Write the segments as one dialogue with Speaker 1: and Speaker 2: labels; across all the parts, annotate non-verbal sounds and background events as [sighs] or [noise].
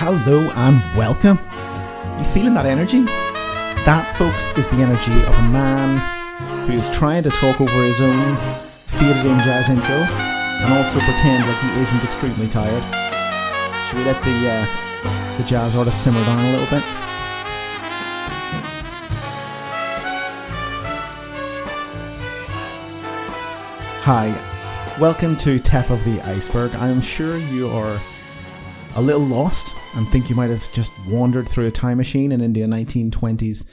Speaker 1: Hello and welcome. You feeling that energy? That, folks, is the energy of a man who is trying to talk over his own faded in jazz intro and also pretend like he isn't extremely tired. Should we let the uh, the jazz artist simmer down a little bit? Hi, welcome to Tap of the Iceberg. I'm sure you are a little lost and think you might have just wandered through a time machine and into a 1920s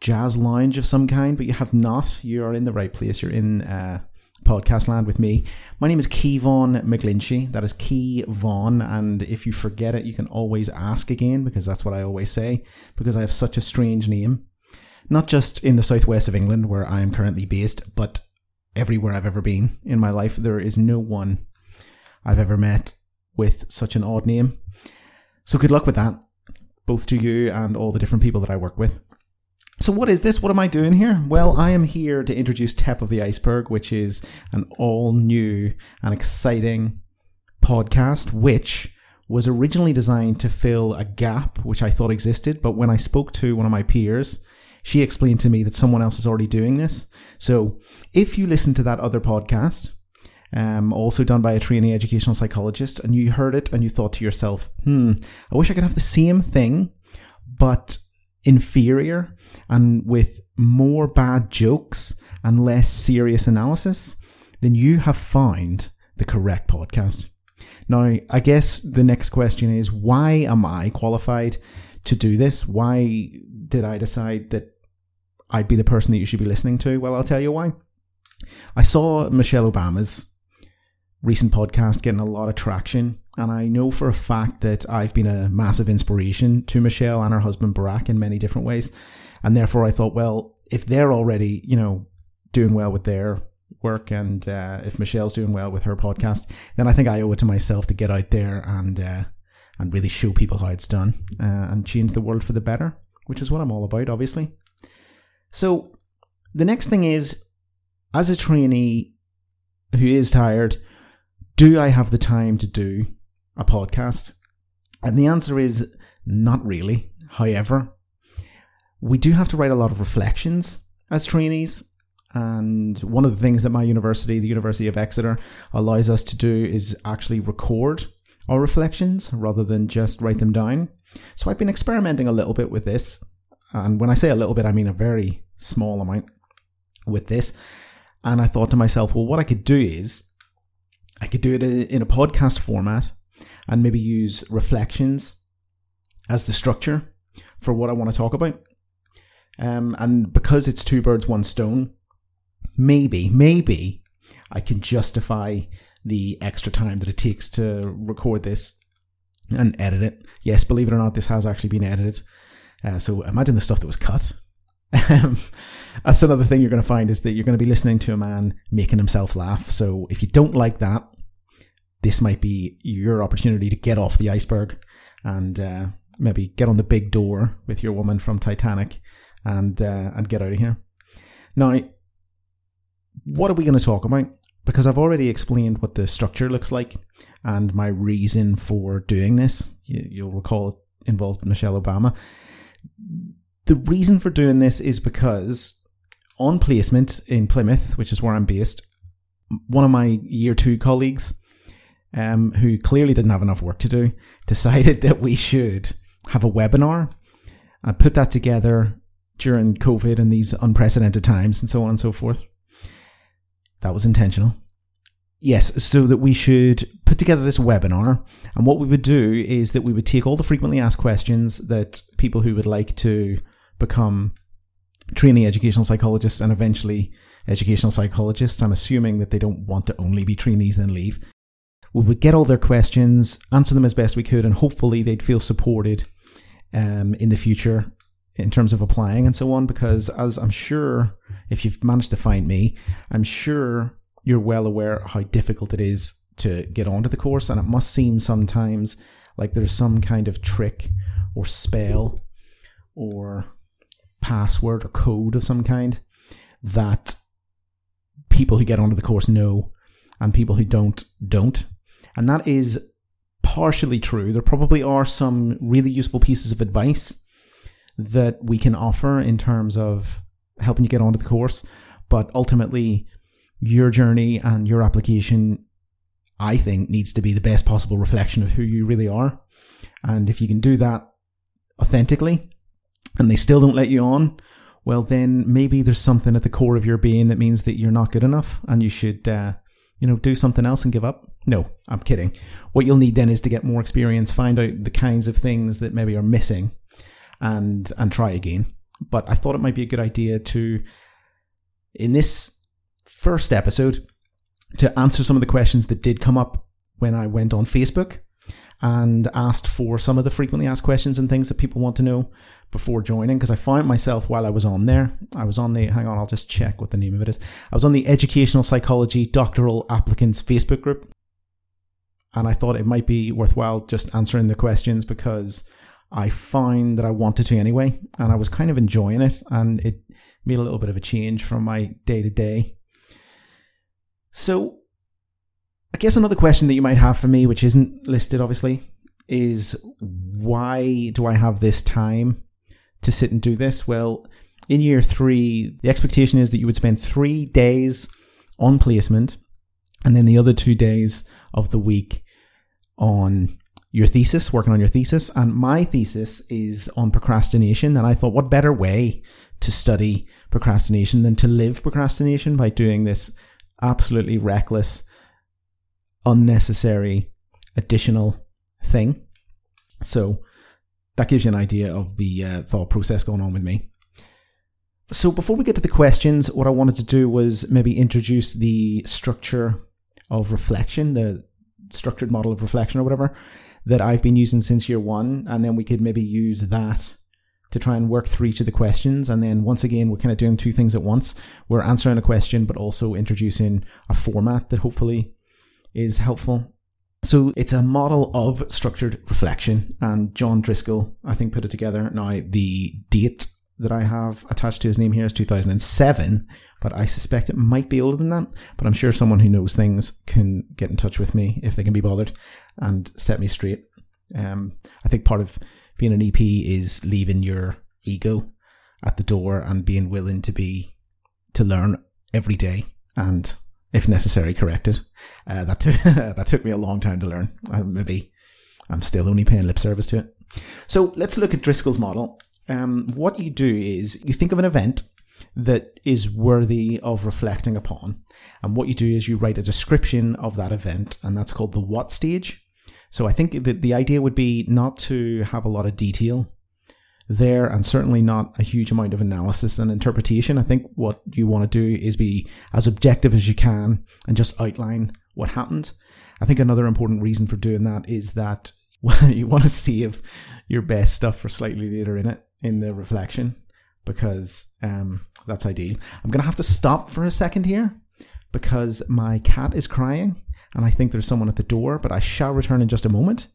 Speaker 1: jazz lounge of some kind, but you have not. You are in the right place. You're in uh, podcast land with me. My name is Kevon McGlinchey. That is Key Vaughn. And if you forget it, you can always ask again because that's what I always say because I have such a strange name. Not just in the southwest of England where I am currently based, but everywhere I've ever been in my life. There is no one I've ever met with such an odd name. So good luck with that, both to you and all the different people that I work with. So, what is this? What am I doing here? Well, I am here to introduce Tap of the Iceberg, which is an all new and exciting podcast, which was originally designed to fill a gap which I thought existed. But when I spoke to one of my peers, she explained to me that someone else is already doing this. So, if you listen to that other podcast, um, also done by a trainee educational psychologist, and you heard it and you thought to yourself, hmm, I wish I could have the same thing, but inferior and with more bad jokes and less serious analysis, then you have found the correct podcast. Now, I guess the next question is why am I qualified to do this? Why did I decide that I'd be the person that you should be listening to? Well, I'll tell you why. I saw Michelle Obama's recent podcast getting a lot of traction. And I know for a fact that I've been a massive inspiration to Michelle and her husband Barack in many different ways. And therefore, I thought, well, if they're already, you know, doing well with their work and uh, if Michelle's doing well with her podcast, then I think I owe it to myself to get out there and uh, and really show people how it's done uh, and change the world for the better, which is what I'm all about, obviously. So the next thing is, as a trainee who is tired, do I have the time to do a podcast? And the answer is not really. However, we do have to write a lot of reflections as trainees. And one of the things that my university, the University of Exeter, allows us to do is actually record our reflections rather than just write them down. So I've been experimenting a little bit with this. And when I say a little bit, I mean a very small amount with this. And I thought to myself, well, what I could do is I could do it in a podcast format and maybe use reflections as the structure for what I want to talk about. Um, and because it's two birds, one stone, maybe, maybe I can justify the extra time that it takes to record this and edit it. Yes, believe it or not, this has actually been edited. Uh, so imagine the stuff that was cut. [laughs] That's another thing you're going to find is that you're going to be listening to a man making himself laugh. So if you don't like that, this might be your opportunity to get off the iceberg and uh, maybe get on the big door with your woman from Titanic and uh, and get out of here. Now, what are we going to talk about? Because I've already explained what the structure looks like and my reason for doing this. You, will recall it involved Michelle Obama. The reason for doing this is because on placement in Plymouth, which is where I'm based, one of my year two colleagues, um, who clearly didn't have enough work to do, [laughs] decided that we should have a webinar and put that together during COVID and these unprecedented times and so on and so forth. That was intentional. Yes, so that we should put together this webinar. And what we would do is that we would take all the frequently asked questions that people who would like to become trainee educational psychologists and eventually educational psychologists. I'm assuming that they don't want to only be trainees then leave. We would get all their questions, answer them as best we could, and hopefully they'd feel supported um, in the future in terms of applying and so on. Because as I'm sure, if you've managed to find me, I'm sure you're well aware how difficult it is to get onto the course, and it must seem sometimes like there's some kind of trick or spell or password or code of some kind that people who get onto the course know and people who don't don't and that is partially true. There probably are some really useful pieces of advice that we can offer in terms of helping you get onto the course, but ultimately, your journey and your application, I think, needs to be the best possible reflection of who you really are. And if you can do that authentically, and they still don't let you on, well, then maybe there's something at the core of your being that means that you're not good enough, and you should, uh, you know, do something else and give up. No, I'm kidding. What you'll need then is to get more experience, find out the kinds of things that maybe are missing, and and try again. But I thought it might be a good idea to, in this first episode, to answer some of the questions that did come up when I went on Facebook and asked for some of the frequently asked questions and things that people want to know before joining because I found myself while I was on there. I was on the, hang on, I'll just check what the name of it is. I was on the Educational Psychology Doctoral Applicants Facebook group. And I thought it might be worthwhile just answering the questions because I found that I wanted to anyway. And I was kind of enjoying it. And it made a little bit of a change from my day to day. So I guess another question that you might have for me, which isn't listed obviously, is why do I have this time to sit and do this? Well, in year three, the expectation is that you would spend three days on placement and then the other two days of the week on your thesis, working on your thesis. And my thesis is on procrastination. And I thought, what better way to study procrastination than to live procrastination by doing this absolutely reckless unnecessary additional thing. So that gives you an idea of the uh, thought process going on with me. So before we get to the questions, what I wanted to do was maybe introduce the structure of reflection, the structured model of reflection or whatever that I've been using since year one, and then we could maybe use that to try and work through each of the questions. And then once again, we're kind of doing two things at once. We're answering a question, but also introducing a format that hopefully is helpful. So it's a model of structured reflection, and John Driscoll, I think, put it together. Now, the date that I have attached to his name here is 2007, but I suspect it might be older than that. But I'm sure someone who knows things can get in touch with me if they can be bothered and set me straight. Um, I think part of being an EP is leaving your ego at the door and being willing to be to learn every day and if necessary, corrected. Uh, that took [laughs] that took me a long time to learn. Uh, maybe I'm still only paying lip service to it. So let's look at Driscoll's model. Um, what you do is you think of an event that is worthy of reflecting upon, and what you do is you write a description of that event, and that's called the what stage. So I think that the idea would be not to have a lot of detail there and certainly not a huge amount of analysis and interpretation. I think what you want to do is be as objective as you can and just outline what happened. I think another important reason for doing that is that [laughs] you want to save your best stuff for slightly later in it in the reflection because um, that's ideal. I'm going to have to stop for a second here because my cat is crying and I think there's someone at the door, but I shall return in just a moment.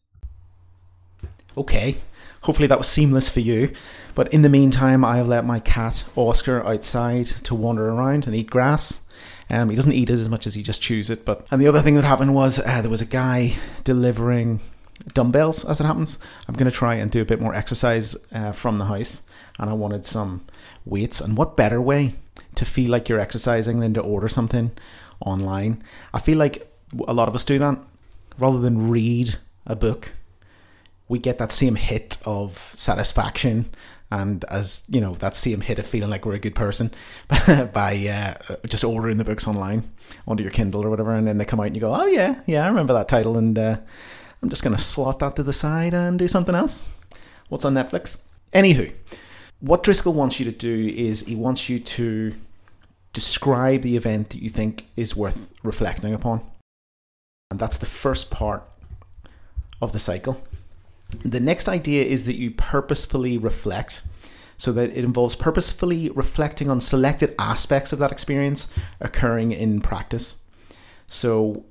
Speaker 1: Okay, Hopefully that was seamless for you. But in the meantime, I have let my cat Oscar outside to wander around and eat grass. Um, he doesn't eat it as much as he just chews it. But and the other thing that happened was uh, there was a guy delivering dumbbells. As it happens, I'm going to try and do a bit more exercise uh, from the house, and I wanted some weights. And what better way to feel like you're exercising than to order something online? I feel like a lot of us do that rather than read a book we get that same hit of satisfaction and as you know that same hit of feeling like we're a good person [laughs] by uh, just ordering the books online onto your kindle or whatever. And then they come out and you go oh yeah yeah i remember that title. And uh, i'm just going to slot that to the side and do something else. What's on netflix? Anywho what driscoll wants you to do is he wants you to describe the event that you think is worth reflecting upon. And that's the first part of the cycle the next idea is that you purposefully reflect. So that it involves purposefully reflecting on selected aspects of that experience occurring in practice. So,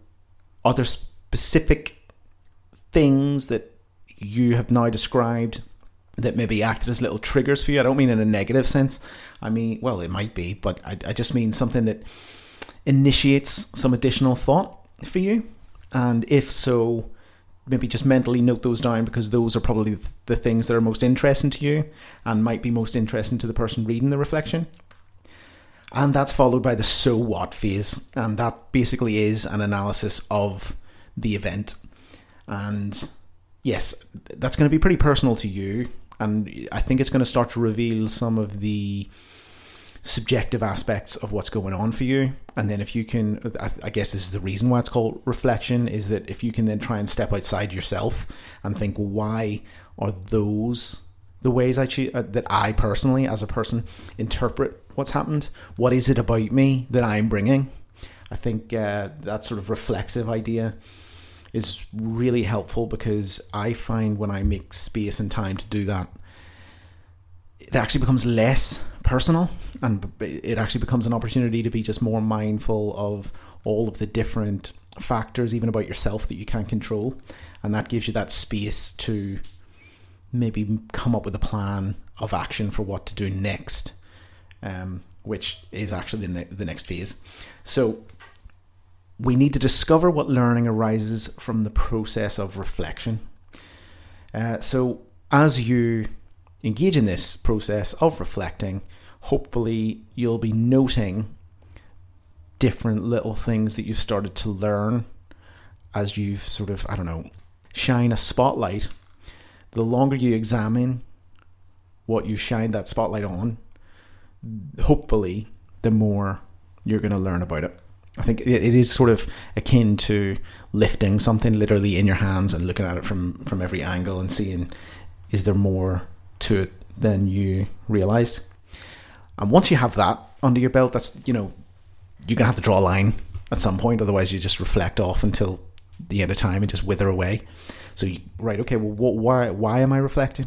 Speaker 1: are there specific things that you have now described that maybe acted as little triggers for you? I don't mean in a negative sense. I mean, well, it might be, but I, I just mean something that initiates some additional thought for you. And if so, maybe just mentally note those down because those are probably the things that are most interesting to you and might be most interesting to the person reading the reflection. And that's followed by the so what phase. And that basically is an analysis of the event. And yes, that's going to be pretty personal to you. And I think it's going to start to reveal some of the subjective aspects of what's going on for you. And then if you can, I guess this is the reason why it's called reflection, is that if you can then try and step outside yourself and think, why are those the ways I choose, uh, that I personally, as a person, interpret what's happened? What is it about me that I'm bringing? I think uh, that sort of reflexive idea is really helpful because I find when I make space and time to do that, it actually becomes less personal and it actually becomes an opportunity to be just more mindful of all of the different factors, even about yourself, that you can't control. And that gives you that space to maybe come up with a plan of action for what to do next, um, which is actually the, ne- the next phase. So we need to discover what learning arises from the process of reflection. Uh, so as you engage in this process of reflecting, hopefully you'll be noting different little things that you've started to learn as you've sort of, I don't know, shine a spotlight. The longer you examine what you shine that spotlight on, hopefully, the more you're going to learn about it. I think it is sort of akin to lifting something literally in your hands and looking at it from, from every angle and seeing is there more to it than you realized. And once you have that under your belt, that's you know you're gonna have to draw a line at some point. Otherwise, you just reflect off until the end of time and just wither away. So, you, right, okay, well, what, why why am I reflecting?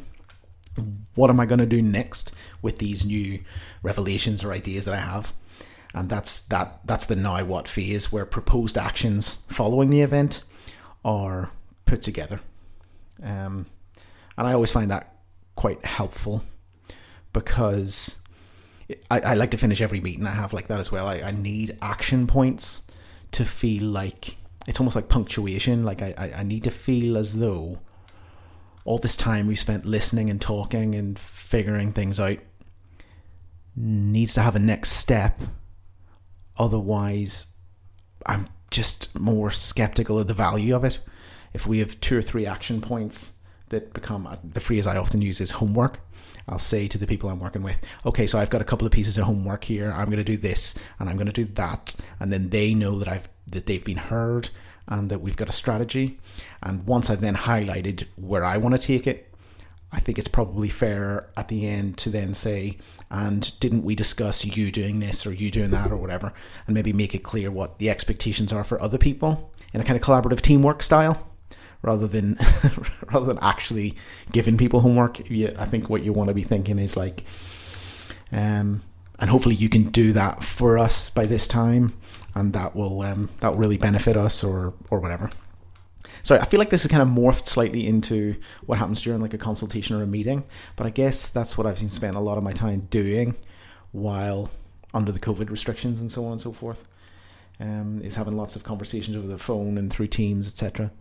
Speaker 1: What am I to do next with these new revelations or ideas that I have? And that's that. That's the now what phase where proposed actions following the event are put together. Um, and I always find that quite helpful because I, I like to finish every meeting I have like that as well. I, I need action points to feel like it's almost like punctuation. Like I, I, I need to feel as though all this time we spent listening and talking and figuring things out needs to have a next step. Otherwise, I'm just more skeptical of the value of it. If we have two or three action points that become uh, the phrase I often use is homework. I'll say to the people I'm working with, okay, so I've got a couple of pieces of homework here. I'm going to do this and I'm going to do that, and then they know that I've that they've been heard and that we've got a strategy. And once I've then highlighted where I want to take it, I think it's probably fair at the end to then say, and didn't we discuss you doing this or you doing that or whatever, and maybe make it clear what the expectations are for other people in a kind of collaborative teamwork style rather than [laughs] rather than actually giving people homework. You, I think what you want to be thinking is like, um, and hopefully you can do that for us by this time, and that will um, that will really benefit us or or whatever. So I feel like this is kind of morphed slightly into what happens during like a consultation or a meeting, but I guess that's what I've been spending a lot of my time doing while under the COVID restrictions and so on and so forth. Um, is having lots of conversations over the phone and through Teams, etc.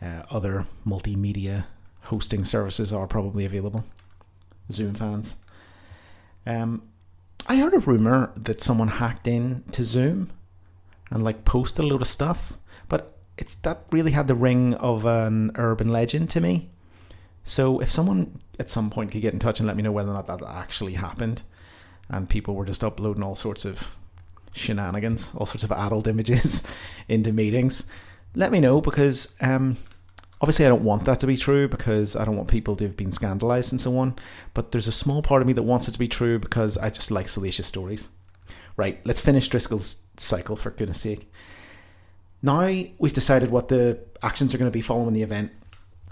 Speaker 1: Uh, other multimedia hosting services are probably available. Zoom fans. Um, I heard a rumor that someone hacked in to Zoom and like posted a load of stuff, but it's that really had the ring of an urban legend to me. So if someone at some point could get in touch and let me know whether or not that actually happened, and people were just uploading all sorts of shenanigans, all sorts of adult images [laughs] into meetings, let me know because um, obviously I don't want that to be true because I don't want people to have been scandalized and so on. But there's a small part of me that wants it to be true because I just like salacious stories. Right, let's finish Driscoll's cycle for goodness sake. Now we've decided what the actions are going to be following the event.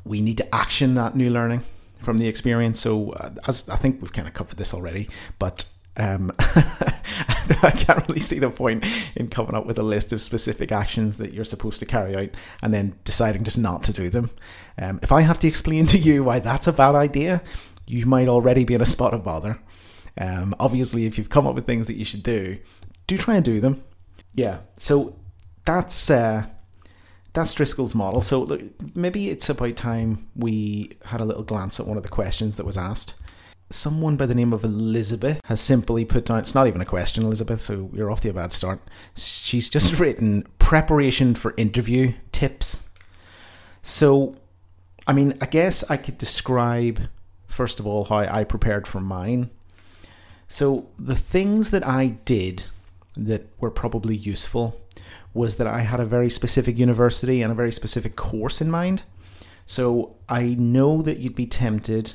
Speaker 1: We need to action that new learning from the experience. So, uh, as I think we've kind of covered this already, but um, [laughs] I can't really see the point in coming up with a list of specific actions that you're supposed to carry out and then deciding just not to do them. Um, if I have to explain [laughs] to you why that's a bad idea, you might already be in a spot of bother. Um, obviously, if you've come up with things that you should do, do try and do them. Yeah, so that's uh, that's Driscoll's model. So look, maybe it's about time we had a little glance at one of the questions that was asked. Someone by the name of Elizabeth has simply put down, it's not even a question, Elizabeth, so you're off to a bad start. She's just [laughs] written preparation for interview tips. So, I mean, I guess I could describe, first of all, how I prepared for mine. So, the things that I did that were probably useful was that I had a very specific university and a very specific course in mind. So I know that you'd be tempted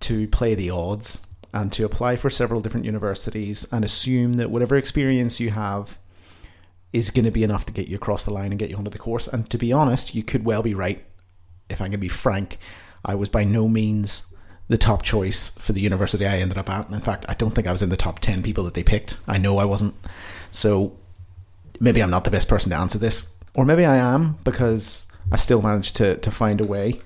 Speaker 1: to play the odds and to apply for several different universities and assume that whatever experience you have is going to be enough to get you across the line and get you onto the course. And to be honest, you could well be right. If I'm going to be frank, I was by no means the top choice for the university I ended up at. In fact, I don't think I was in the top 10 people that they picked. I know I wasn't. So maybe I'm not the best person to answer this, or maybe I am because I still managed to to find a way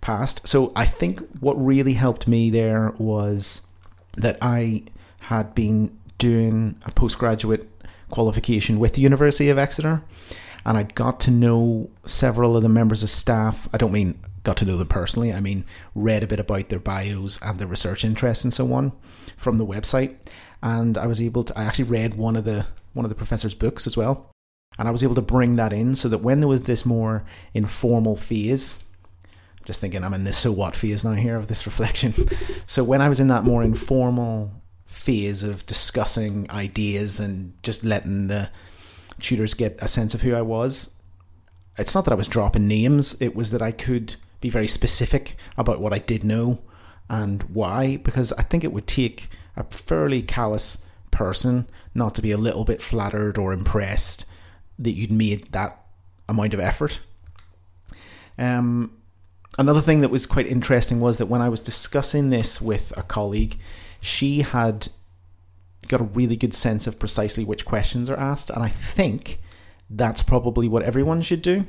Speaker 1: past. So I think what really helped me there was that I had been doing a postgraduate qualification with the University of Exeter and I'd got to know several of the members of staff. I don't mean got to know them personally, I mean read a bit about their bios and their research interests and so on from the website. And I was able to I actually read one of the one of the professor's books as well. And I was able to bring that in so that when there was this more informal phase, just thinking I'm in this so what phase now here of this reflection. [laughs] so when I was in that more informal phase of discussing ideas and just letting the tutors get a sense of who I was, it's not that I was dropping names, it was that I could be very specific about what I did know and why, because I think it would take a fairly callous person not to be a little bit flattered or impressed that you'd made that amount of effort. Um, another thing that was quite interesting was that when I was discussing this with a colleague, she had got a really good sense of precisely which questions are asked, and I think that's probably what everyone should do.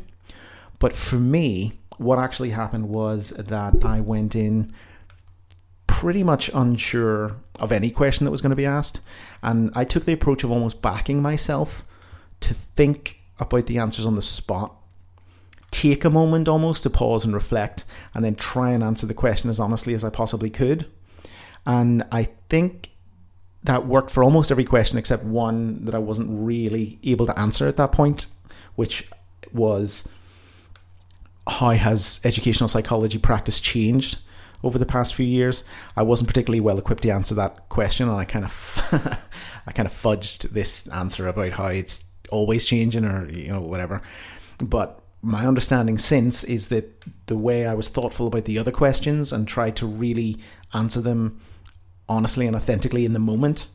Speaker 1: But for me, what actually happened was that I went in pretty much unsure of any question that was going to be asked. And I took the approach of almost backing myself to think about the answers on the spot. Take a moment almost to pause and reflect, and then try and answer the question as honestly as I possibly could. And I think that worked for almost every question except one that I wasn't really able to answer at that point, which was how has educational psychology practice changed over the past few years. I wasn't particularly well equipped to answer that question, and I kind of [laughs] I kind of fudged this answer about how it's always changing or you know whatever. But my understanding since is that the way I was thoughtful about the other questions and tried to really answer them honestly and authentically in the moment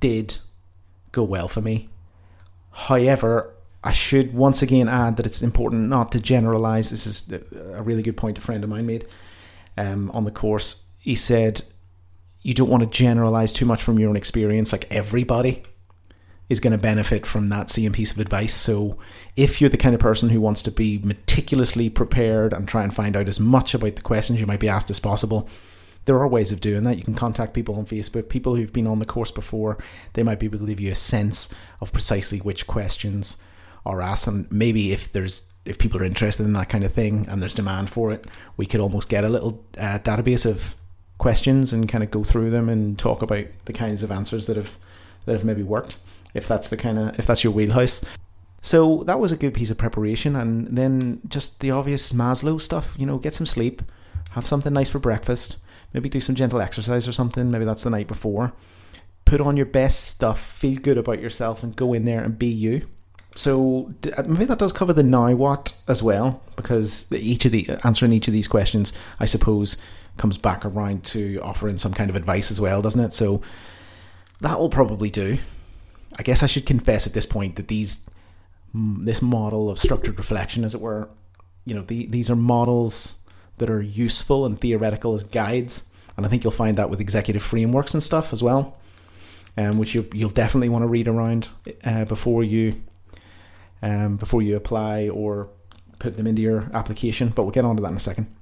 Speaker 1: did go well for me. However, I should once again add that it's important not to generalize. This is a really good point a friend of mine made um, on the course, he said, you don't want to generalize too much from your own experience. Like everybody is going to benefit from that same piece of advice. So if you're the kind of person who wants to be meticulously prepared and try and find out as much about the questions you might be asked as possible, there are ways of doing that. You can contact people on Facebook, people who've been on the course before. They might be able to give you a sense of precisely which questions are asked, and maybe if there's if people are interested in that kind of thing and there's demand for it, we could almost get a little uh, database of questions and kind of go through them and talk about the kinds of answers that have that have maybe worked. If that's the kind of if that's your wheelhouse. So that was a good piece of preparation, and then just the obvious Maslow stuff. You know, get some sleep, have something nice for breakfast, maybe do some gentle exercise or something. Maybe that's the night before. Put on your best stuff, feel good about yourself, and go in there and be you. So uh, maybe that does cover the now what as well, because each of the answering each of these questions, I suppose, comes back around to offering some kind of advice as well, doesn't it? So that will probably do. I guess I should confess at this point that these this model of structured reflection, as it were, you know, the, these are models that are useful and theoretical as guides, and I think you'll find that with executive frameworks and stuff as well, um, which you, you'll definitely want to read around uh, before you um, before you apply or put them into your application. But we'll get on to that in a second.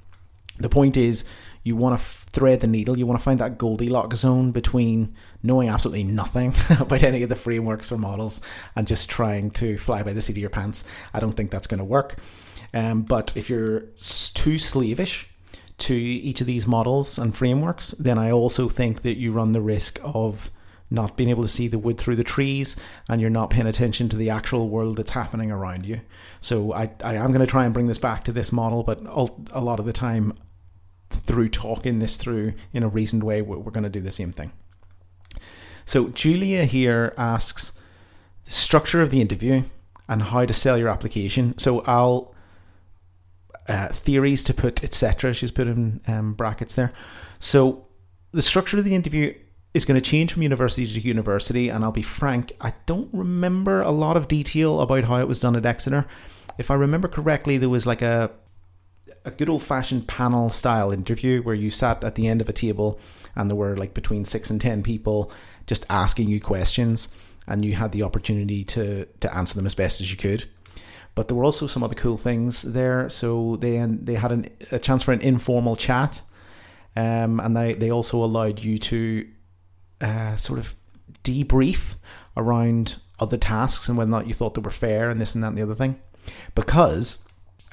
Speaker 1: The point is, you want to thread the needle. You want to find that Goldilocks zone between knowing absolutely nothing [laughs] about any of the frameworks or models and just trying to fly by the seat of your pants. I don't think that's going to work. Um, but if you're too slavish to each of these models and frameworks, then I also think that you run the risk of not being able to see the wood through the trees and you're not paying attention to the actual world that's happening around you. So I, I am going to try and bring this back to this model, but a lot of the time through talking this through in a reasoned way, we're going to do the same thing. So Julia here asks the structure of the interview and how to sell your application. So I'll uh, theories to put etc. She's put in um, brackets there. So the structure of the interview is going to change from university to university, and I'll be frank, I don't remember a lot of detail about how it was done at Exeter. If I remember correctly, there was like a a good old fashioned panel style interview where you sat at the end of a table and there were like between six and ten people just asking you questions and you had the opportunity to to answer them as best as you could. But there were also some other cool things there. So they they had an, a chance for an informal chat, um, and they they also allowed you to uh, sort of debrief around other tasks and whether or not you thought they were fair and this and that and the other thing. Because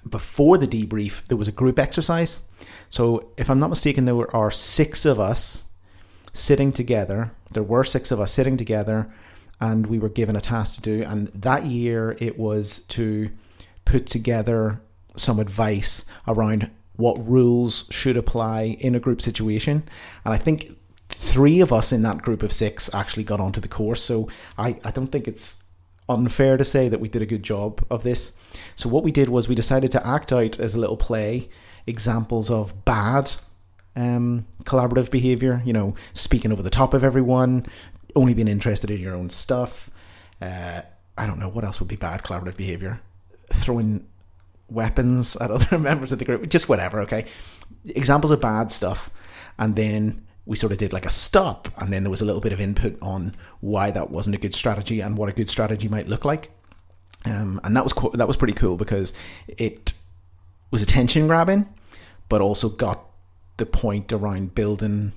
Speaker 1: before the debrief, there was a group exercise. So, if I'm not mistaken, there are six of us sitting together. There were six of us sitting together, and we were given a task to do. And that year, it was to put together some advice around what rules should apply in a group situation. And I think three of us in that group of six actually got onto the course. So, I, I don't think it's unfair to say that we did a good job of this. So what we did was we decided to act out as a little play examples of bad um, collaborative behavior. You know, speaking over the top of everyone, only being interested in your own stuff. Uh, I don't know what else would be bad collaborative behavior. Throwing weapons at [laughs] other members of the group, just whatever. Okay, examples of bad stuff, and then we sort of did like a stop, and then there was a little bit of input on why that wasn't a good strategy and what a good strategy might look like. Um, and that was co- that was pretty cool because it was attention grabbing, but also got the point around building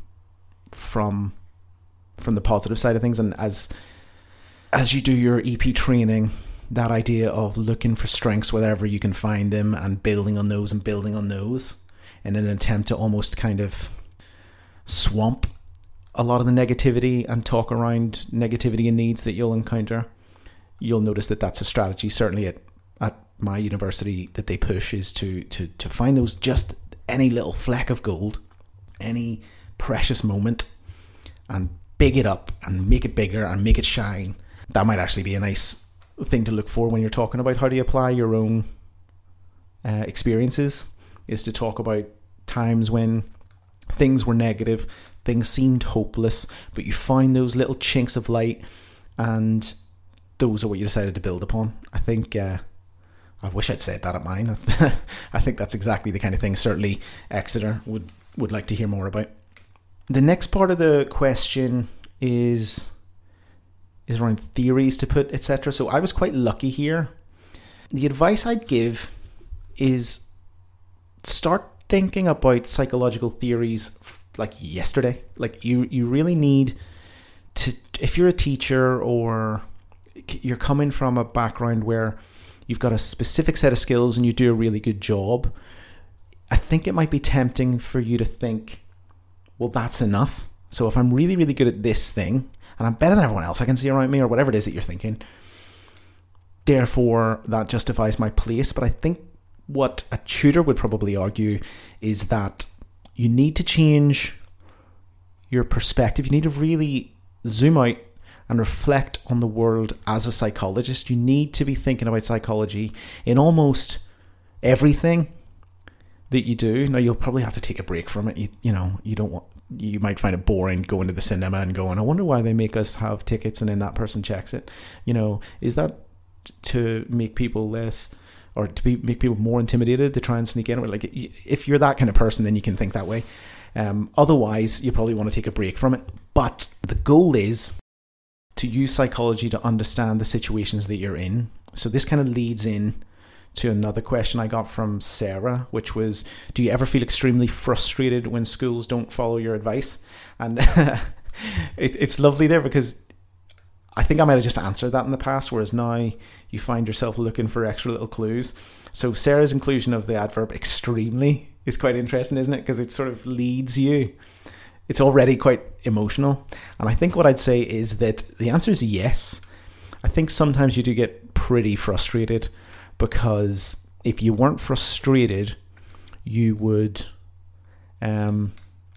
Speaker 1: from from the positive side of things. And as as you do your EP training, that idea of looking for strengths wherever you can find them and building on those and building on those in an attempt to almost kind of swamp a lot of the negativity and talk around negativity and needs that you'll encounter you'll notice that that's a strategy. Certainly at at my university that they push is to to to find those just any little fleck of gold, any precious moment, and big it up and make it bigger and make it shine. That might actually be a nice thing to look for when you're talking about how do you apply your own uh, experiences. Is to talk about times when things were negative, things seemed hopeless, but you find those little chinks of light and those are what you decided to build upon. I think uh, I wish I'd said that at mine. [laughs] I think that's exactly the kind of thing certainly Exeter would would like to hear more about. The next part of the question is is around theories to put etc. So I was quite lucky here. The advice I'd give is start thinking about psychological theories like yesterday. Like you you really need to if you're a teacher or you're coming from a background where you've got a specific set of skills and you do a really good job, I think it might be tempting for you to think, well, that's enough. So if I'm really, really good at this thing, and I'm better than everyone else I can see around me, or whatever it is that you're thinking, therefore that justifies my place. But I think what a tutor would probably argue is that you need to change your perspective. You need to really zoom out and reflect on the world as a psychologist. You need to be thinking about psychology in almost everything that you do. Now you'll probably have to take a break from it. You you know you don't want you might find it boring going to the cinema and going, I wonder why they make us have tickets and then that person checks it. You know, is that to make people less or to be, make people more intimidated to try and sneak in? Or Like if you're that kind of person, then you can think that way. Um, otherwise, you probably want to take a break from it. But the goal is to use psychology to understand the situations that you're in. So this kind of leads in to another question I got from Sarah, which was Do you ever feel extremely frustrated when schools don't follow your advice? And [laughs] it, it's lovely there because I think I might have just answered that in the past, whereas now you find yourself looking for extra little clues. So Sarah's inclusion of the adverb extremely is quite interesting, isn't it? Because it sort of leads you. It's already quite emotional. And I think what I'd say is that the answer is yes. I think sometimes you do get pretty frustrated because if you weren't frustrated, you would. Um,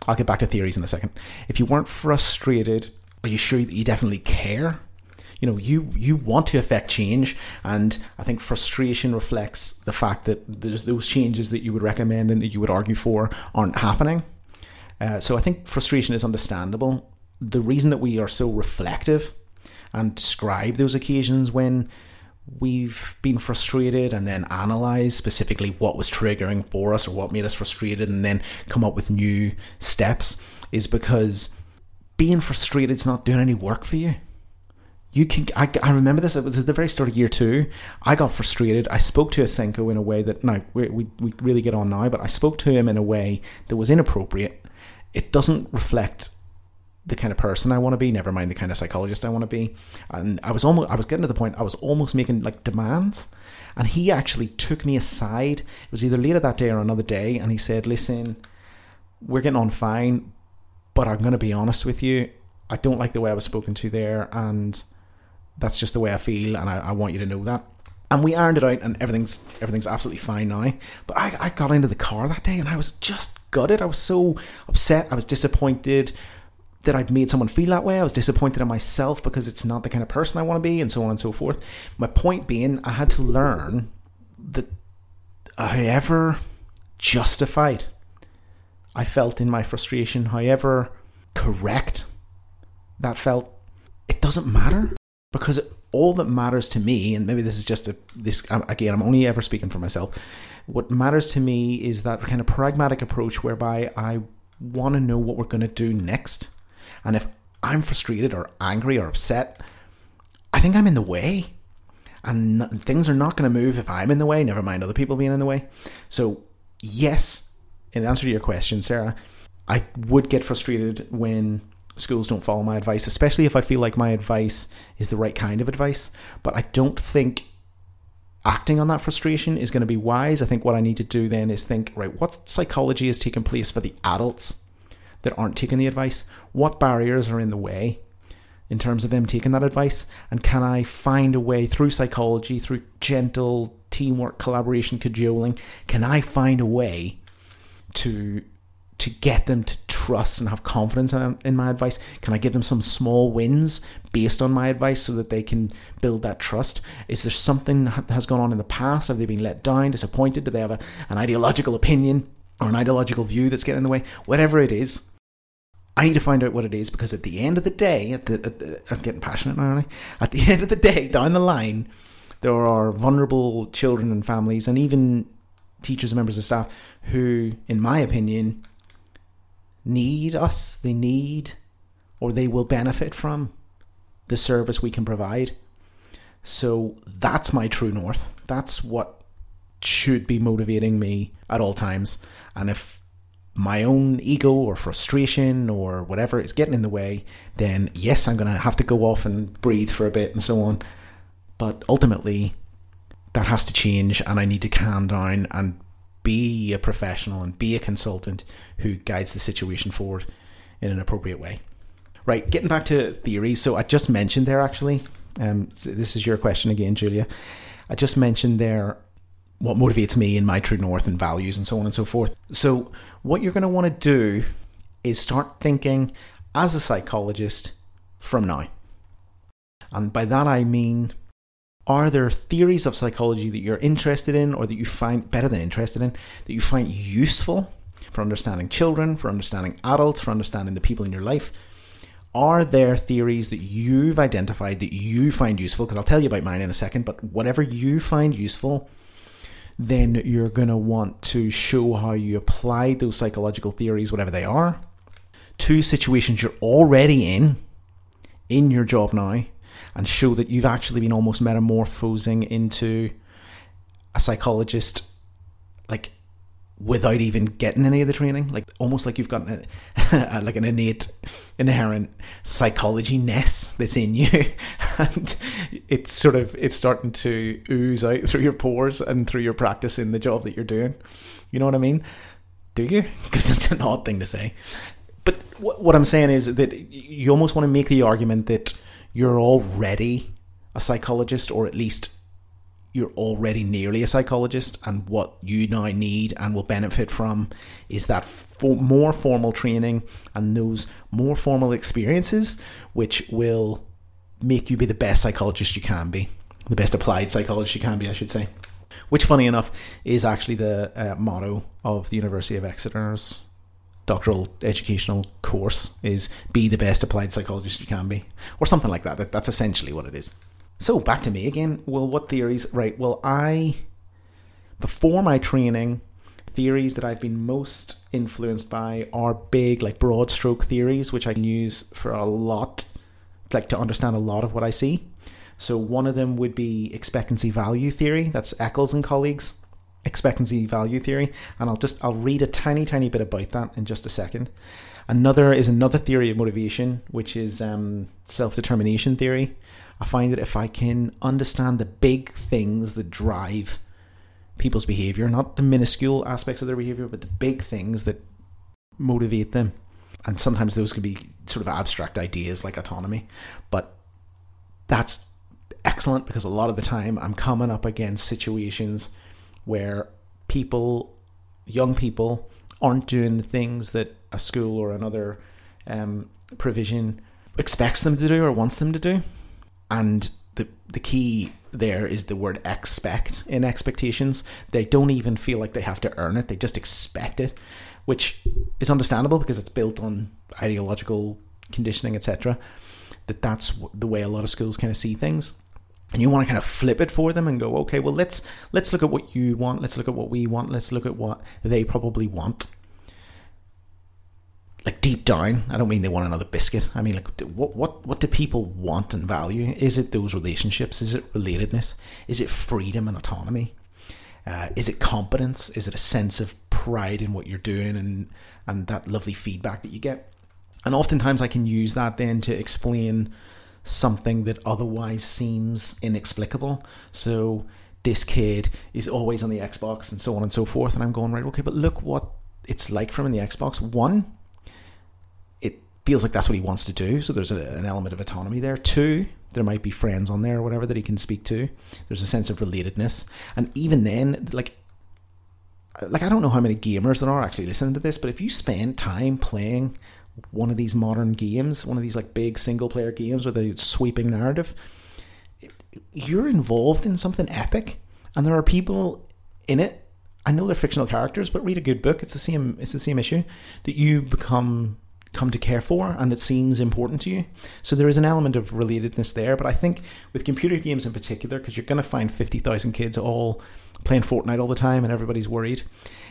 Speaker 1: I'll get back to theories in a second. If you weren't frustrated, are you sure that you definitely care? You know, you you want to affect change, and I think frustration reflects the fact that those changes that you would recommend and that you would argue for aren't happening. Uh, so I think frustration is understandable. The reason that we are so reflective and describe those occasions when we've been frustrated and then analyze specifically what was triggering for us or what made us frustrated and then come up with new steps is because being frustrated is not doing any work for you. You can. I, I remember this. It was at the very start of year two. I got frustrated. I spoke to Asenko in a way that no we, we we really get on now, but I spoke to him in a way that was inappropriate. It doesn't reflect the kind of person I want to be, never mind the kind of psychologist I want to be. And I was almost I was getting to the point I was almost making like demands. And he actually took me aside. It was either later that day or another day, and he said, Listen, we're getting on fine, but I'm gonna be honest with you. I don't like the way I was spoken to there, and that's just the way I feel, and I, I want you to know that. And we ironed it out, and everything's everything's absolutely fine now. But I, I got into the car that day, and I was just gutted. I was so upset. I was disappointed that I'd made someone feel that way. I was disappointed in myself because it's not the kind of person I want to be, and so on and so forth. My point being, I had to learn that however justified I felt in my frustration, however correct that felt, it doesn't matter because all that matters to me, and maybe this is just a this again, I'm only ever speaking for myself. What matters to me is that kind of pragmatic approach whereby I want to know what we're going to do next and if I'm frustrated or angry or upset, I think I'm in the way. And things are not going to move if I'm in the way, never mind other people being in the way. So, yes, in answer to your question, Sarah, I would get frustrated when schools don't follow my advice, especially if I feel like my advice is the right kind of advice. But I don't think acting on that frustration is going to be wise. I think what I need to do then is think, right, what psychology is taking place for the adults that aren't taking the advice? What barriers are in the way in terms of them taking that advice? And can I find a way through psychology, through gentle teamwork, collaboration, cajoling, can I find a way to to get them to trust and have confidence in my advice? Can I give them some small wins based on my advice so that they can build that trust? Is there something that has gone on in the past? Have they been let down, disappointed? Do they have a, an ideological opinion or an ideological view that's getting in the way? Whatever it is, I need to find out what it is because at the end of the day, at the, at the, I'm getting passionate now. At the [laughs] end of the day, down the line, there are vulnerable children and families, and even teachers and members of staff who, in my opinion, need us. They need, or they will benefit from, the service we can provide. So that's my true north. That's what should be motivating me at all times. And if my own ego or frustration or whatever is getting in the way, then yes, I'm going to have to go off and breathe for a bit and so on. But ultimately, that has to change, and I need to calm down and be a professional and be a consultant who guides the situation forward in an appropriate way. Right, getting back to theories. So I just mentioned there actually, um, this is your question again, Julia. I just mentioned there what motivates me in my true north and values and so on and so forth. So, what you're going to want to do is start thinking as a psychologist from now. And by that I mean, are there theories of psychology that you're interested in or that you find better than interested in, that you find useful for understanding children, for understanding adults, for understanding the people in your life? Are there theories that you've identified that you find useful? Because I'll tell you about mine in a second, but whatever you find useful, then you're going to want to show how you apply those psychological theories, whatever they are, to situations you're already in, in your job now, and show that you've actually been almost metamorphosing into a psychologist like without even getting any of the training. Like almost like you've got [laughs] like an innate inherent psychology ness that's in you. [laughs] And it's sort of it's starting to ooze out through your pores and through your practice in the job that you're doing. You know what i mean? Do you? [laughs] Because that's an odd thing to say. But what i'm saying is that you almost want to make the argument that you're already a psychologist or at least you're already nearly a psychologist, and what you now need and will benefit from is that for more formal training and those more formal experiences, which will make you be the best psychologist you can be, the best applied psychologist you can be, I should say. Which, funny enough, is actually the uh, motto of the University of Exeter's doctoral educational course: is be the best applied psychologist you can be, or something like that. That's essentially what it is. So back to me again. Well, what theories? Right. Well, I before my training, theories that I've been most influenced by are big, like broad stroke theories, which I can use for a lot, like to understand a lot of what I see. So one of them would be expectancy value theory. That's Eccles and colleagues expectancy value theory, and I'll just I'll read a tiny tiny bit about that in just a second. Another is another theory of motivation, which is um, self determination theory. I find that if I can understand the big things that drive people's behavior, not the minuscule aspects of their behavior, but the big things that motivate them, and sometimes those can be sort of abstract ideas like autonomy, but that's excellent because a lot of the time I'm coming up against situations where people, young people, aren't doing the things that a school or another um, provision expects them to do or wants them to do and the the key there is the word expect in expectations. They don't even feel like they have to earn it; they just expect it, which is understandable because it's built on ideological conditioning, etc. That that's the way a lot of schools kind of see things. And you want to kind of flip it for them and go, okay, well let's let's look at what you want, let's look at what we want, let's look at what they probably want like deep down, I don't mean they want another biscuit. I mean, like, what what what do people want and value? Is it those relationships? Is it relatedness? Is it freedom and autonomy? Uh, is it competence? Is it a sense of pride in what you're doing and and that lovely feedback that you get? And oftentimes, I can use that then to explain something that otherwise seems inexplicable. So this kid is always on the Xbox and so on and so forth, and I'm going right, okay, but look what it's like from in the Xbox. One, It feels like that's what he wants to do. So there's a, an element of autonomy there. Two, there might be friends on there or whatever that he can speak to. There's a sense of relatedness, and even then, like, like I don't know how many gamers there are actually listening to this, but if you spend time playing one of these modern games, one of these like big single player games with a sweeping narrative, you're involved in something epic, and there are people in it. I know they're fictional characters, but read a good book. It's the same. It's the same issue that you become come to care for and that seems important to you. So there is an element of relatedness there. But I think with computer games in particular, because you're going to find 50,000 kids all playing Fortnite all the time and everybody's worried,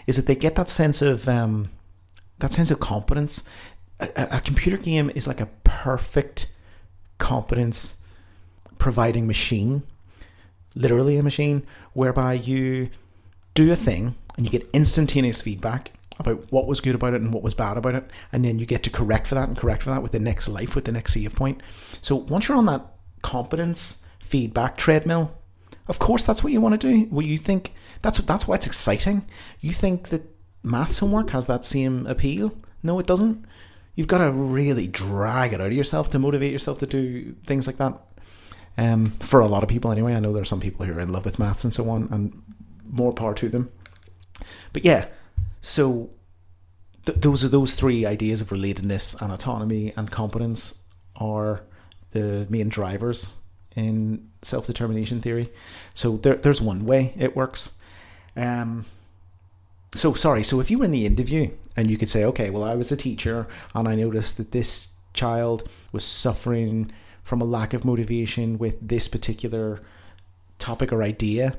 Speaker 1: is that they get that sense of um, that sense of competence. A, computer game is like a perfect competence providing machine, literally a machine, whereby you do a thing and you get instantaneous feedback about what was good about it and what was bad about it, and then you get to correct for that and correct for that with the next life, with the next save point. So once you're on that competence feedback treadmill, of course that's what you want to do. What you think that's that's why it's exciting. You think that maths homework has that same appeal? No, it doesn't. You've got to really drag it out of yourself to motivate yourself to do things like that. Um, for a lot of people, anyway. I know there are some people who are in love with maths and so on, and more power to them. But yeah, so th- those are those three ideas of relatedness and autonomy and competence are the main drivers in self determination theory. So there, there's one way it works. Um, so sorry. So if you were in the interview and you could say, okay, well, I was a teacher and I noticed that this child was suffering from a lack of motivation with this particular topic or idea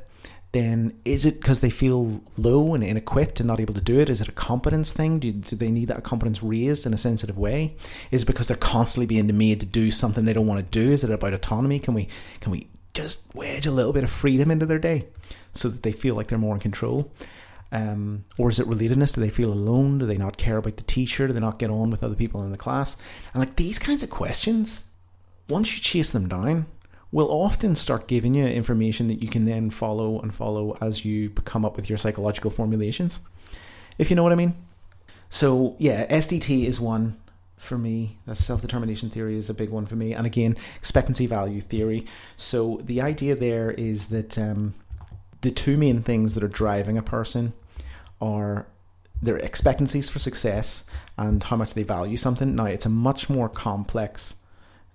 Speaker 1: then is it because they feel low and inequipped and not able to do it? Is it a competence thing? Do, do they need that competence raised in a sensitive way? Is it because they're constantly being made to do something they don't want to do? Is it about autonomy? Can we can we just wedge a little bit of freedom into their day so that they feel like they're more in control? Um, or is it relatedness? Do they feel alone? Do they not care about the teacher? Do they not get on with other people in the class? And like these kinds of questions, once you chase them down, will often start giving you information that you can then follow and follow as you come up with your psychological formulations. If you know what I mean. So yeah, SDT is one for me. Self determination theory is a big one for me. And again, expectancy value theory. So the idea there is that um, the two main things that are driving a person are their expectancies for success and how much they value something. Now, it's a much more complex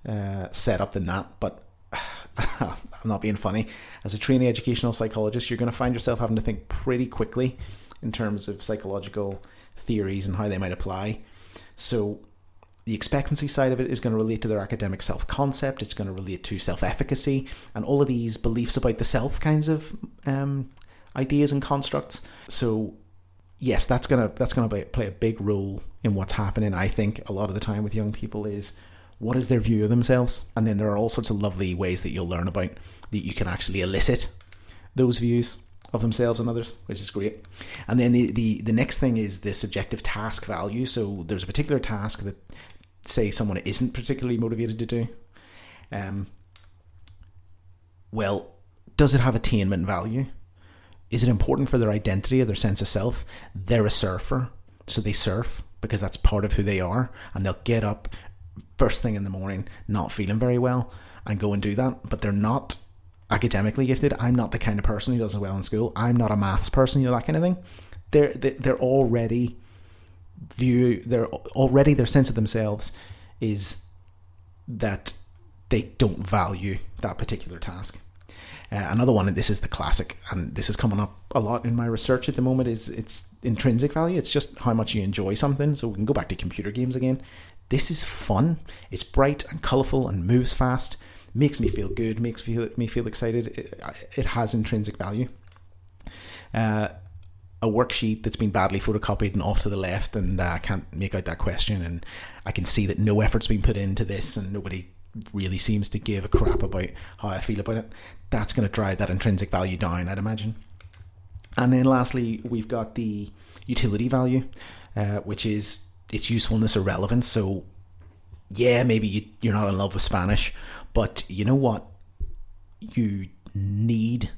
Speaker 1: uh, setup than that, but [sighs] I'm not being funny. As a trainee educational psychologist, you're going to find yourself having to think pretty quickly in terms of psychological theories and how they might apply. So, the expectancy side of it is going to relate to their academic self concept, it's going to relate to self efficacy, and all of these beliefs about the self kinds of um, ideas and constructs. So, yes, that's gonna that's gonna play a big role in what's happening. I think a lot of the time with young people is what is their view of themselves, and then there are all sorts of lovely ways that you'll learn about that you can actually elicit those views of themselves and others, which is great. And then the, the, the next thing is the subjective task value. So there's a particular task that, say, someone isn't particularly motivated to do. Um, well, does it have attainment value? Is it important for their identity or their sense of self? They're a surfer, so they surf because that's part of who they are, and they'll get up first thing in the morning not feeling very well and go and do that, but they're not academically gifted. I'm not the kind of person who does well in school. I'm not a maths person, you know that kind of thing. They're they're already view they're already their sense of themselves is that they don't value that particular task. Uh, another one, and this is the classic, and this is coming up a lot in my research at the moment, is it's intrinsic value. It's just how much you enjoy something. So we can go back to computer games again. This is fun. It's bright and colourful and moves fast makes me feel good, makes me feel, me feel excited. It, it has intrinsic value. Uh, a worksheet that's been badly photocopied and off to the left, and uh, I can't make out that question, and I can see that no effort's been put into this, and nobody really seems to give a crap about how I feel about it. That's going to drive that intrinsic value down, I'd imagine. And then lastly, we've got the utility value, uh, which is its usefulness or relevance. So yeah, maybe you, you're not in love with Spanish, but you know what? You need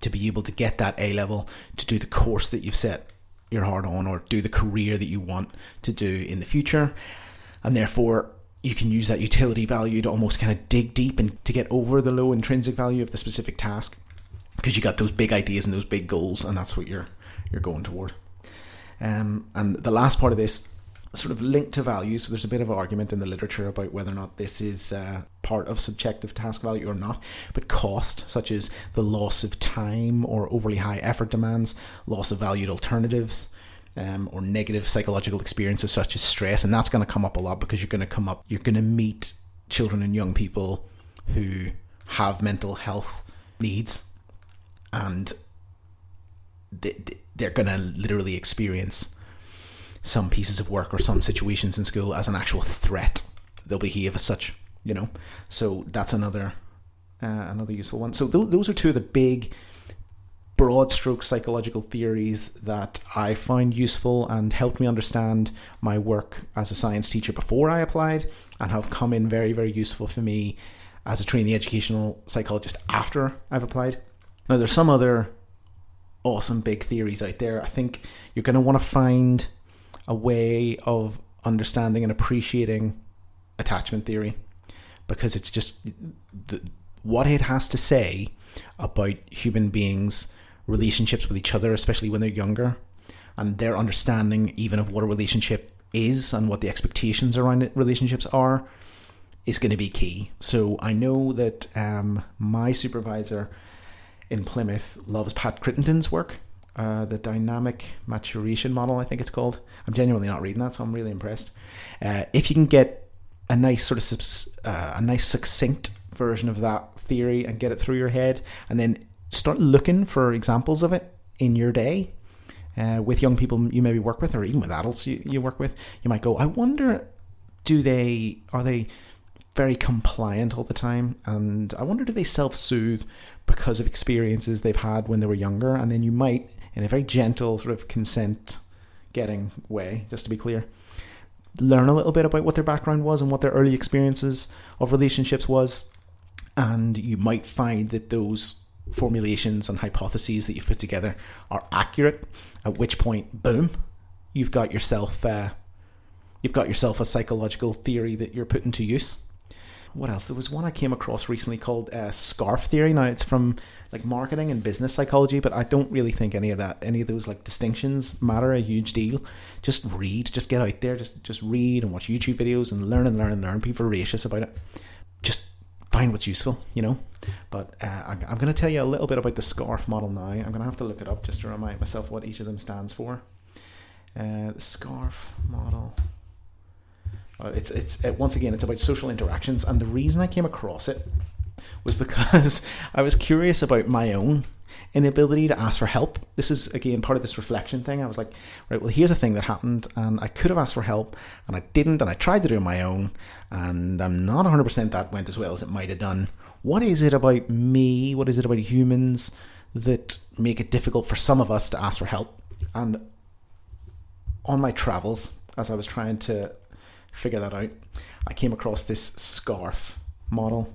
Speaker 1: to be able to get that A level to do the course that you've set your heart on or do the career that you want to do in the future. And therefore, you can use that utility value to almost kind of dig deep and to get over the low intrinsic value of the specific task because you got those big ideas and those big goals, and that's what you're you're going toward. Um, and the last part of this sort of linked to values. There's a bit of argument in the literature about whether or not this is uh, part of subjective task value or not. But cost, such as the loss of time or overly high effort demands, loss of valued alternatives, um, or negative psychological experiences such as stress, and that's going to come up a lot because you're going to come up, you're going to meet children and young people who have mental health needs, and they're going to literally experience some pieces of work or some situations in school as an actual threat. They'll behave as such, you know. So that's another uh, another useful one. So th- those are two of the big broad stroke psychological theories that I find useful and helped me understand my work as a science teacher before I applied and have come in very, very useful for me as a trainee educational psychologist after I've applied. Now, there's some other awesome big theories out there. I think you're going to want to find a way of understanding and appreciating attachment theory because it's just the, what it has to say about human beings' relationships with each other, especially when they're younger, and their understanding even of what a relationship is and what the expectations around it, relationships are is going to be key. So I know that um, my supervisor in Plymouth loves Pat Crittenden's work, uh, the dynamic maturation model, I think it's called. I'm genuinely not reading that, so I'm really impressed. Uh, if you can get a nice sort of uh, a nice succinct version of that theory and get it through your head, and then start looking for examples of it in your day uh, with young people you maybe work with, or even with adults you, you work with, you might go, I wonder, do they are they very compliant all the time. And I wonder do they self soothe because of experiences they've had when they were younger? And then you might, in a very gentle sort of consent getting way, just to be clear, learn a little bit about what their background was and what their early experiences of relationships was. And you might find that those formulations and hypotheses that you've put together are accurate, at which point, boom, you've got yourself uh, you've got yourself a psychological theory that you're putting to use. What else? There was one I came across recently called uh, scarf theory. Now it's from like marketing and business psychology, but I don't really think any of that, any of those like distinctions matter a huge deal. Just read, just get out there, just just read and watch YouTube videos and learn and learn and learn. Be voracious about it. Find what's useful, you know. But uh, I'm, I'm going to tell you a little bit about the scarf model now. I'm going to have to look it up just to remind myself what each of them stands for. Uh, the scarf model. Uh, it's it's it, once again it's about social interactions, and the reason I came across it was because [laughs] I was curious about my own inability to ask for help. This is again part of this reflection thing. I was like, right, well, here's a thing that happened, and I could have asked for help, and I didn't, and I tried to do it on my own, and I'm not 100% that went as well as it might have done. What is it about me? What is it about humans that make it difficult for some of us to ask for help? And on my travels, as I was trying to figure that out, I came across this SCARF model,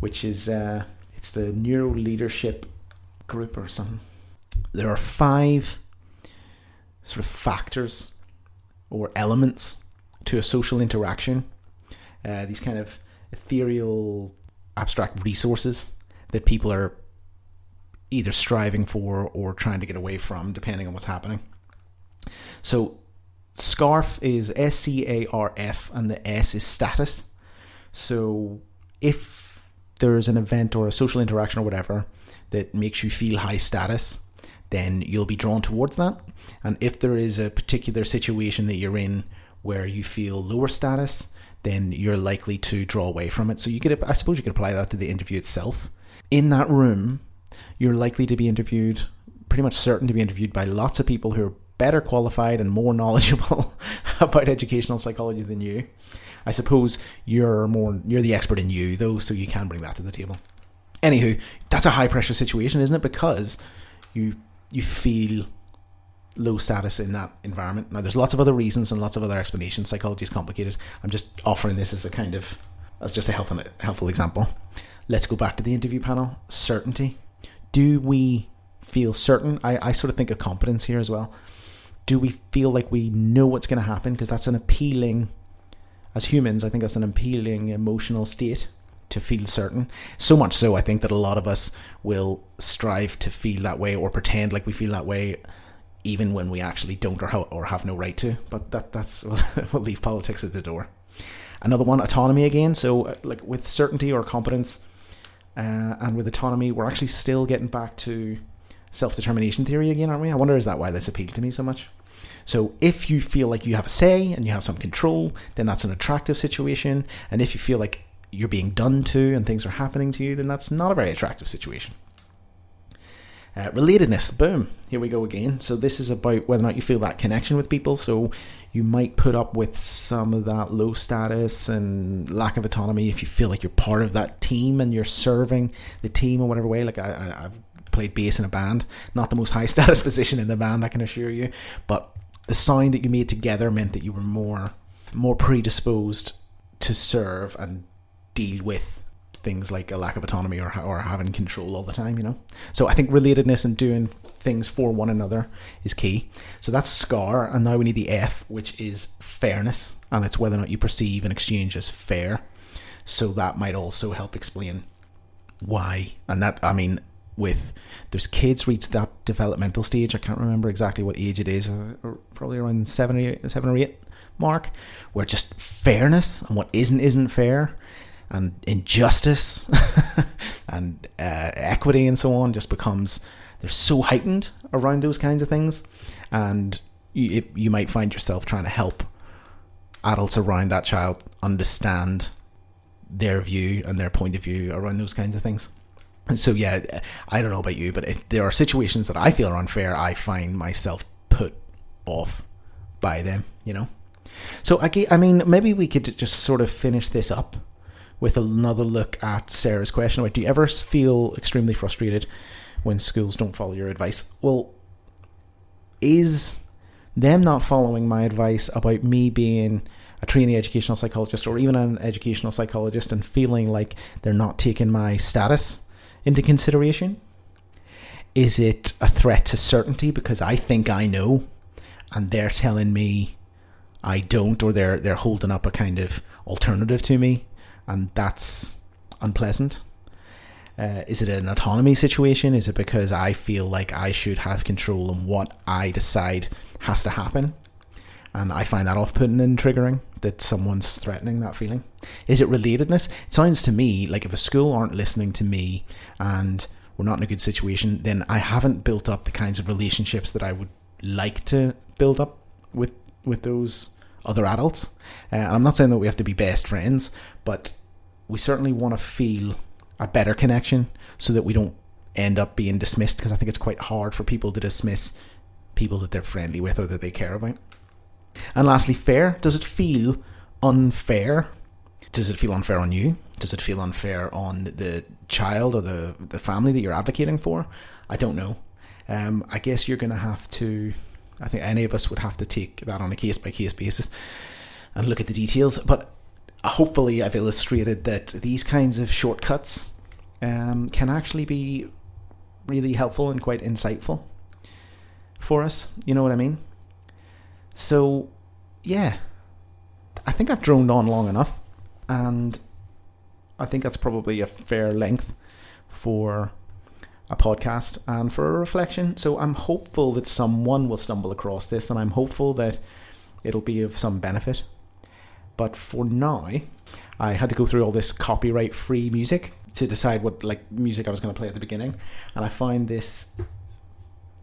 Speaker 1: which is uh, it's the Neuro Leadership Group or something. There are five sort of factors or elements to a social interaction. Uh, these kind of ethereal, abstract resources that people are either striving for or trying to get away from, depending on what's happening. So Scarf is S C A R F and the S is status. So if there's an event or a social interaction or whatever that makes you feel high status, then you'll be drawn towards that. And if there is a particular situation that you're in where you feel lower status, then you're likely to draw away from it. So you could, I suppose, you could apply that to the interview itself. In that room, you're likely to be interviewed, pretty much certain to be interviewed by lots of people who are better qualified and more [laughs] knowledgeable about educational psychology than you. I suppose you're more you're the expert in you though, so you can bring that to the table. Anywho, that's a high pressure situation, isn't it? Because you you feel low status in that environment. Now there's lots of other reasons and lots of other explanations. Psychology is complicated. I'm just offering this as a kind of as just a helpful helpful example. Let's go back to the interview panel. Certainty. Do we feel certain? I, I sort of think of competence here as well do we feel like we know what's going to happen? Because that's an appealing, as humans, I think that's an appealing emotional state to feel certain. So much so, I think that a lot of us will strive to feel that way or pretend like we feel that way, even when we actually don't or, ha- or have no right to. But that that's [laughs] we'll leave politics at the door. Another one, autonomy again. So, uh, like with certainty or competence, uh, and with autonomy, we're actually still getting back to self determination theory again, aren't we? I wonder is that why this appealed to me so much? So if you feel like you have a say and you have some control, then that's an attractive situation. And if you feel like you're being done to and things are happening to you, then that's not a very attractive situation. Uh, relatedness, boom, here we go again. So, this is about whether or not you feel that connection with people. So, you might put up with some of that low status and lack of autonomy if you feel like you're part of that team and you're serving the team in whatever way. Like, I, I've played bass in a band. Not the most high [laughs] status position in the band, I can assure you. But the sound that you made together meant that you were more more predisposed to serve and deal with things like a lack of autonomy or, or having control all the time, you know? So I think relatedness and doing things for one another is key. So that's SCAR, and now we need the F, which is fairness, and it's whether or not you perceive an exchange as fair. So that might also help explain why. And that, I mean, with there's kids reach that developmental stage. I can't remember exactly what age it is, uh, probably around seven or eight mark, where just fairness and what isn't isn't fair, and injustice [laughs] and uh, equity and so on just becomes they're so heightened around those kinds of things, and you, it, you might find yourself trying to help adults around that child understand their view and their point of view around those kinds of things. So, yeah, I don't know about you, but if there are situations that I feel are unfair, I find myself put off by them, you know? So, I, mean, maybe we could just sort of finish this up with another look at Sarah's question do you ever feel extremely frustrated when schools don't follow your advice? Well, is them not following my advice about me being a trainee educational psychologist or even an educational psychologist and feeling like they're not taking my status into consideration? Is it a threat to certainty because I think I know and they're telling me I don't or they're they're holding up a kind of alternative to me and that's unpleasant? Uh, is it an autonomy situation? Is it because I feel like I should have control on what I decide has to happen? And I find that off putting and triggering that someone's threatening that feeling. Is it relatedness? It sounds to me like if a school aren't listening to me and we're not in a good situation, then I haven't built up the kinds of relationships that I would like to build up with with those other adults. Uh, and I'm not saying that we have to be best friends, but we certainly want to feel a better connection so that we don't end up being dismissed because I think it's quite hard for people to dismiss people that they're friendly with or that they care about. And lastly, fair. Does it feel unfair? Does it feel unfair on you? Does it feel unfair on the child or the, the family that you're advocating for? I don't know. Um, I guess you're going to have to, I think any of us would have to take that on a case by case basis and look at the details. But hopefully, I've illustrated that these kinds of shortcuts um, can actually be really helpful and quite insightful for us. You know what I mean? So, yeah, I think I've droned on long enough, and I think that's probably a fair length for a podcast and for a reflection. So I'm hopeful that someone will stumble across this, and I'm hopeful that it'll be of some benefit. But for now, I had to go through all this copyright free music to decide what like music I was going to play at the beginning, and I find this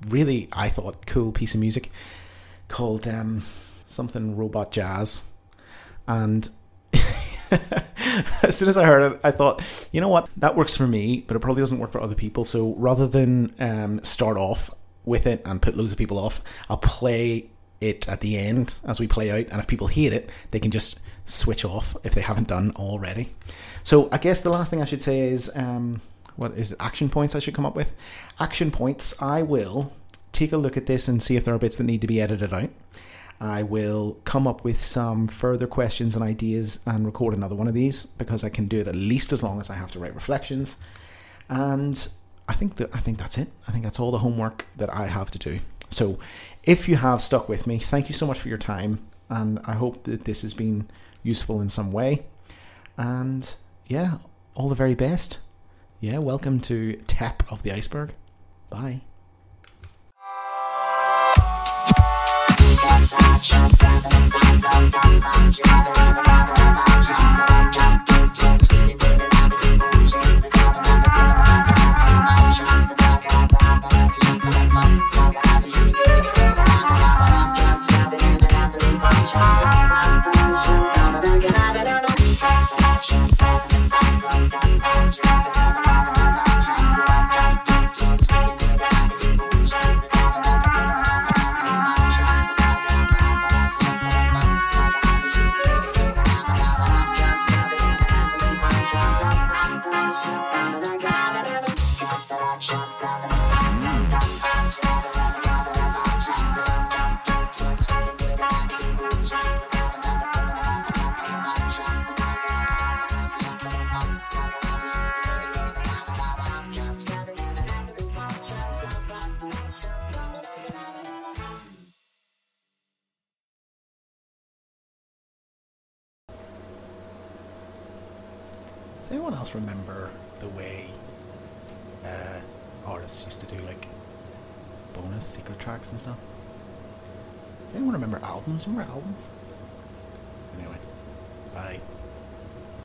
Speaker 1: really, I thought, cool piece of music called um, something Robot Jazz. And [laughs] as soon as I heard it, I thought, you know what, that works for me, but it probably doesn't work for other people. So rather than um, start off with it and put loads of people off, I'll play it at the end as we play out. And if people hate it, they can just switch off if they haven't done already. So I guess the last thing I should say is um, what is it, action points I should come up with? Action points. I will take a look at this and see if there are bits that need to be edited out. I will come up with some further questions and ideas and record another one of these because I can do it at least as long as I have to write reflections. And I think that I think that's it. I think that's all the homework that I have to do. So if you have stuck with me, thank you so much for your time and I hope that this has been useful in some way. And yeah, all the very best. Yeah, welcome to Tap of the Iceberg. Bye. Does